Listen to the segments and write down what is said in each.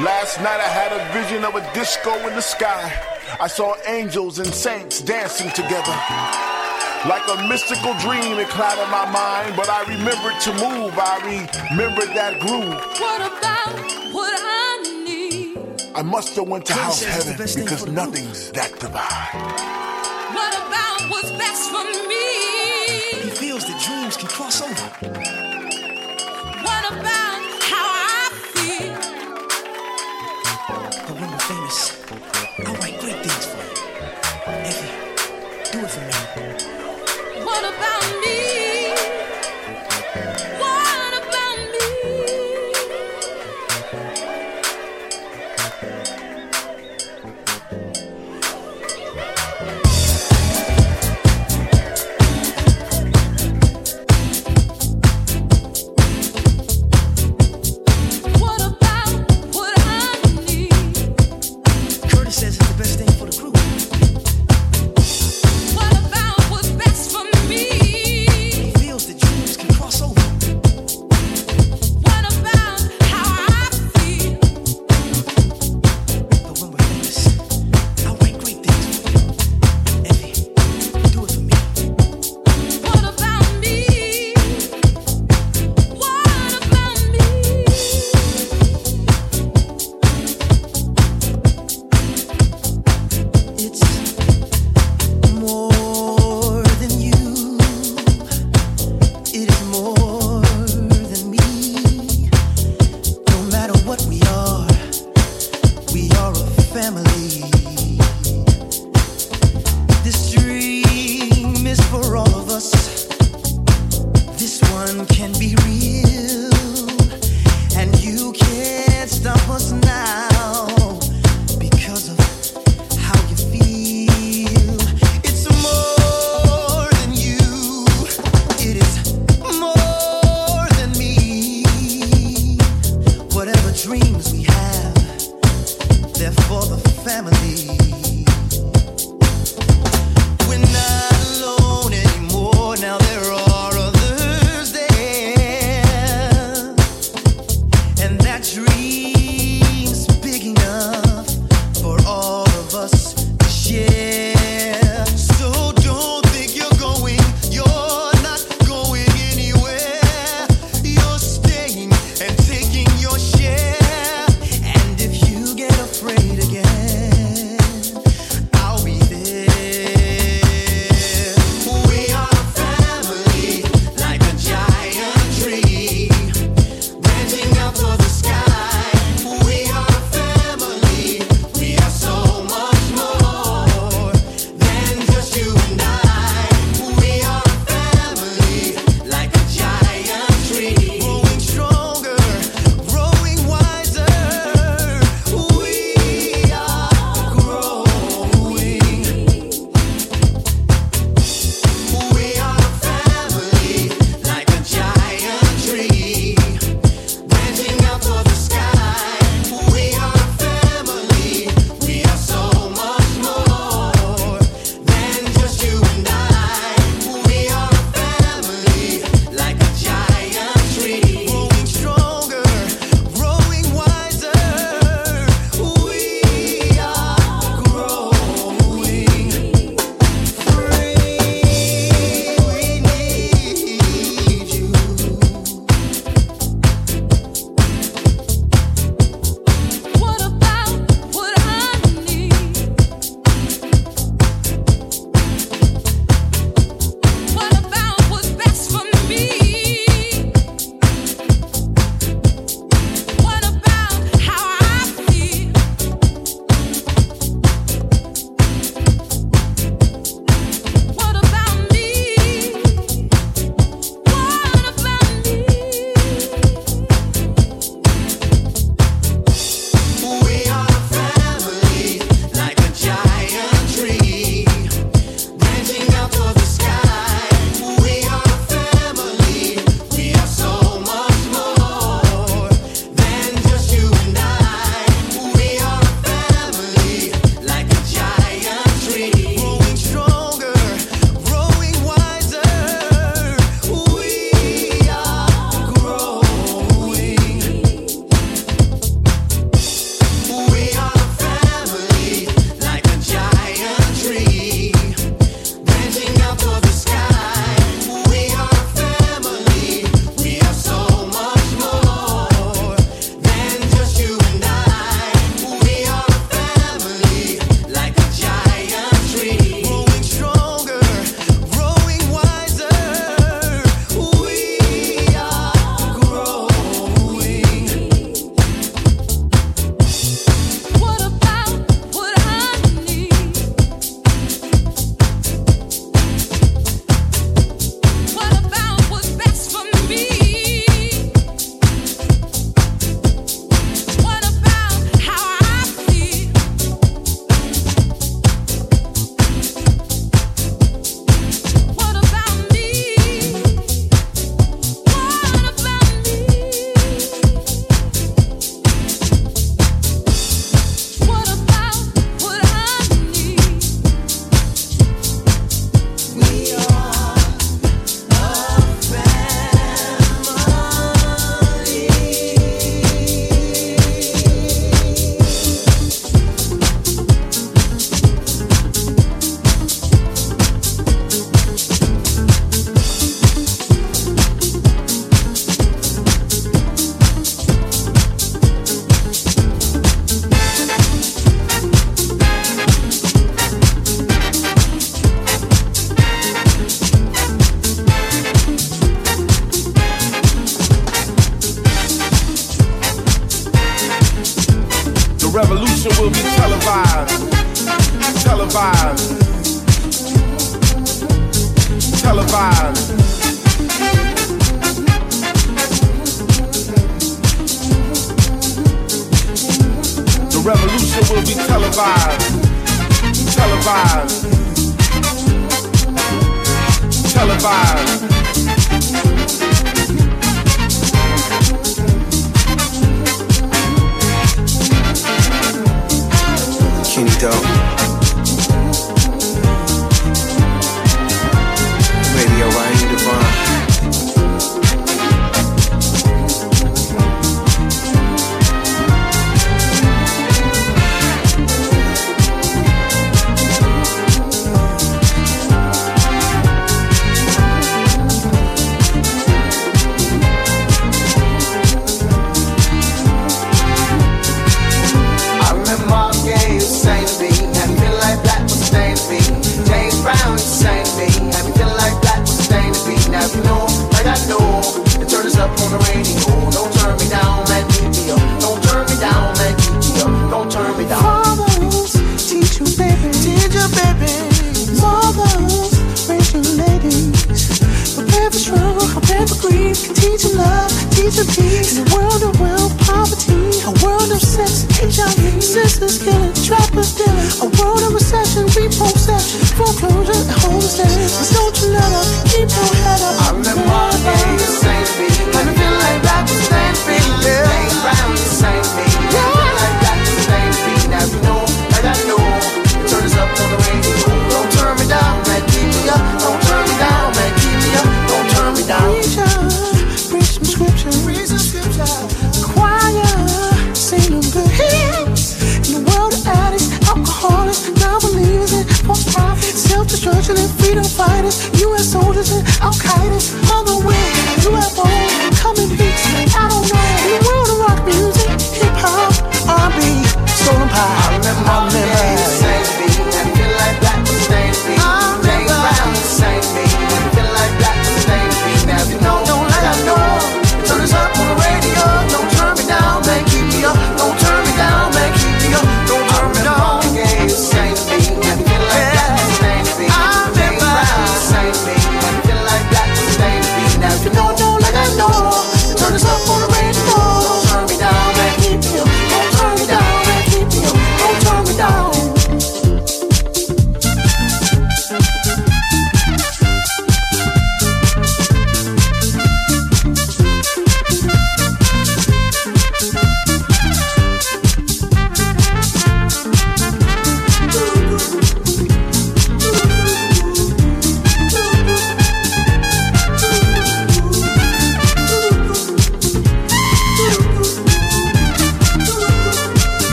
Last night I had a vision of a disco in the sky. I saw angels and saints dancing together. Like a mystical dream, it clouded my mind, but I remembered to move. I remembered that groove. What about what I need? I must have went to house heaven because nothing's that divine. What about what's best for me? He feels that dreams can cross over. What about I'll write great things for you. Effie, do it for me. What about me?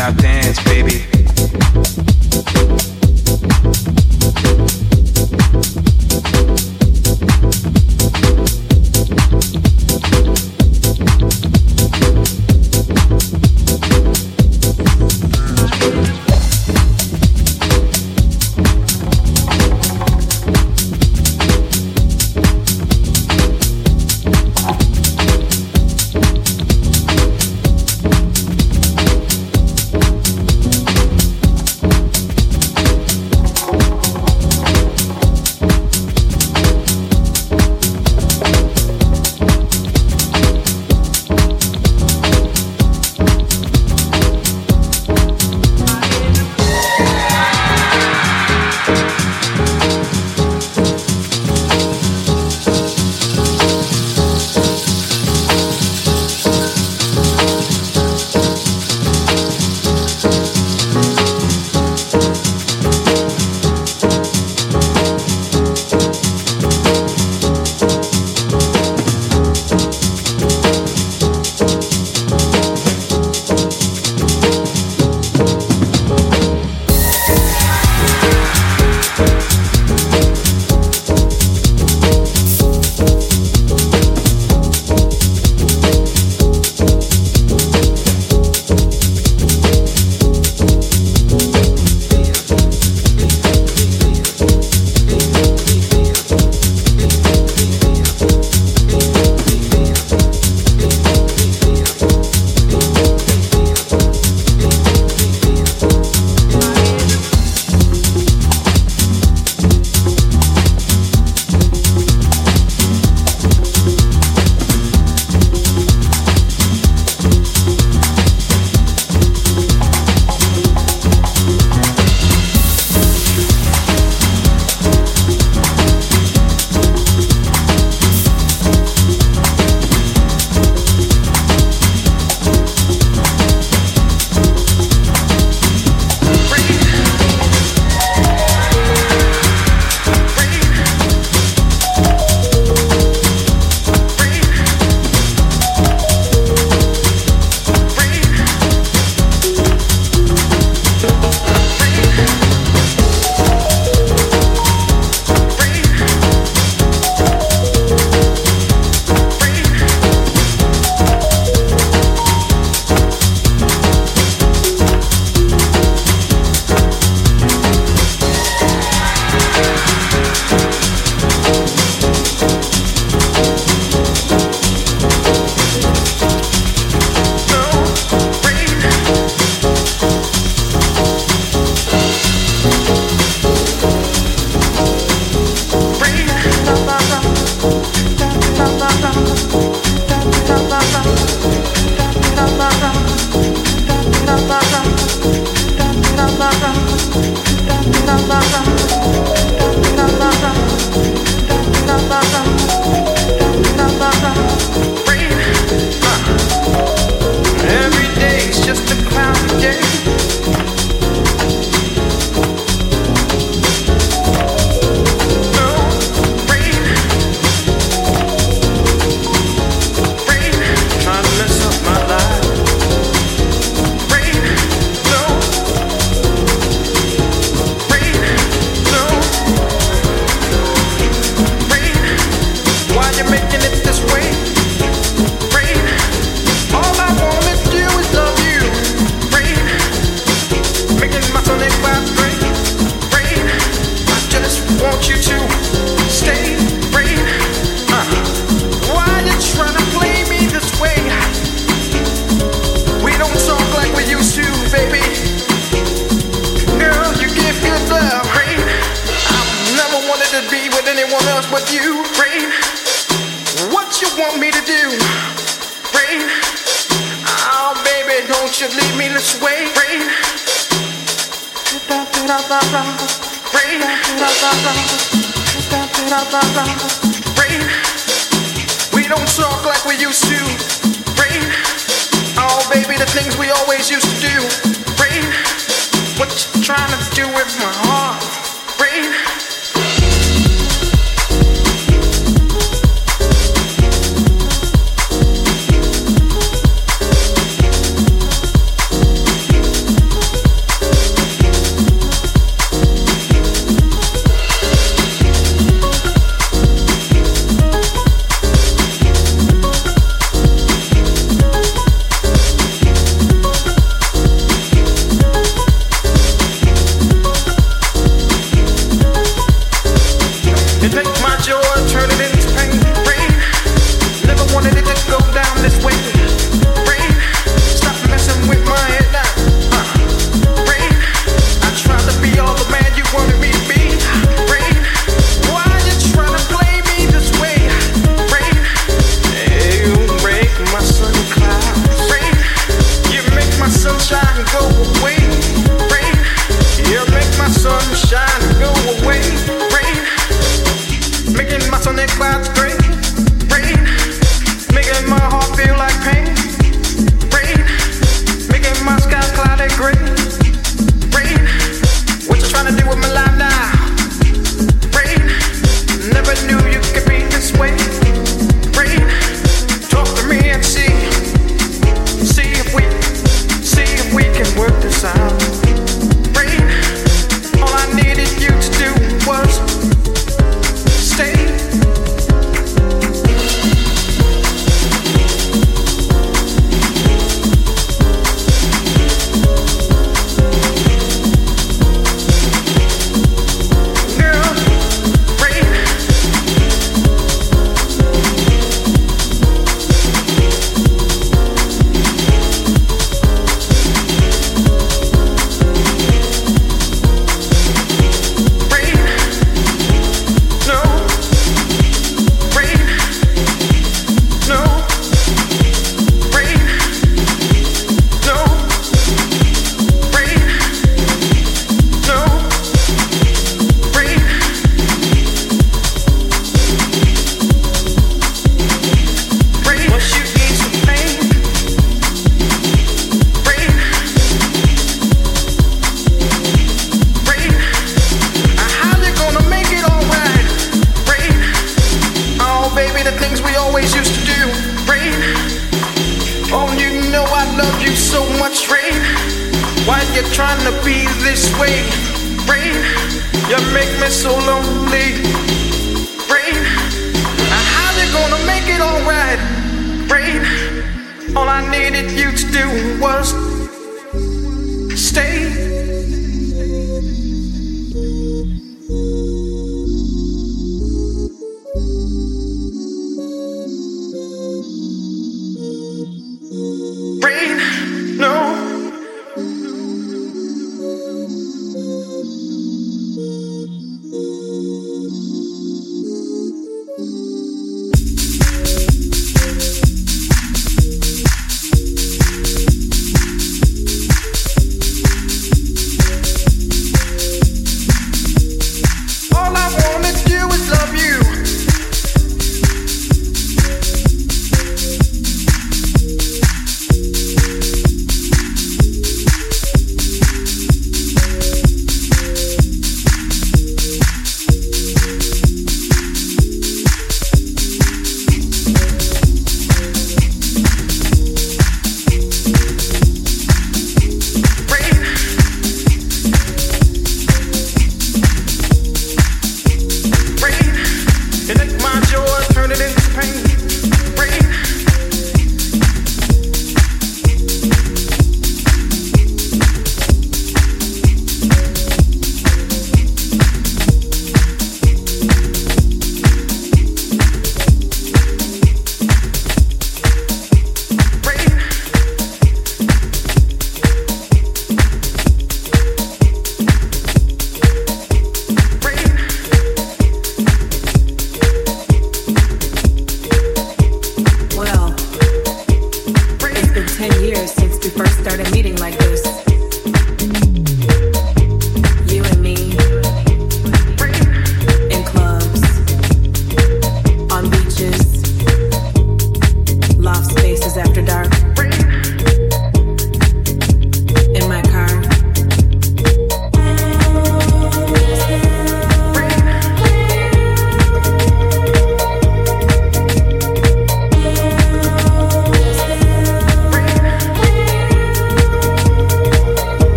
I think.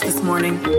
This morning